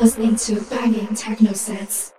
listening to banging techno sets.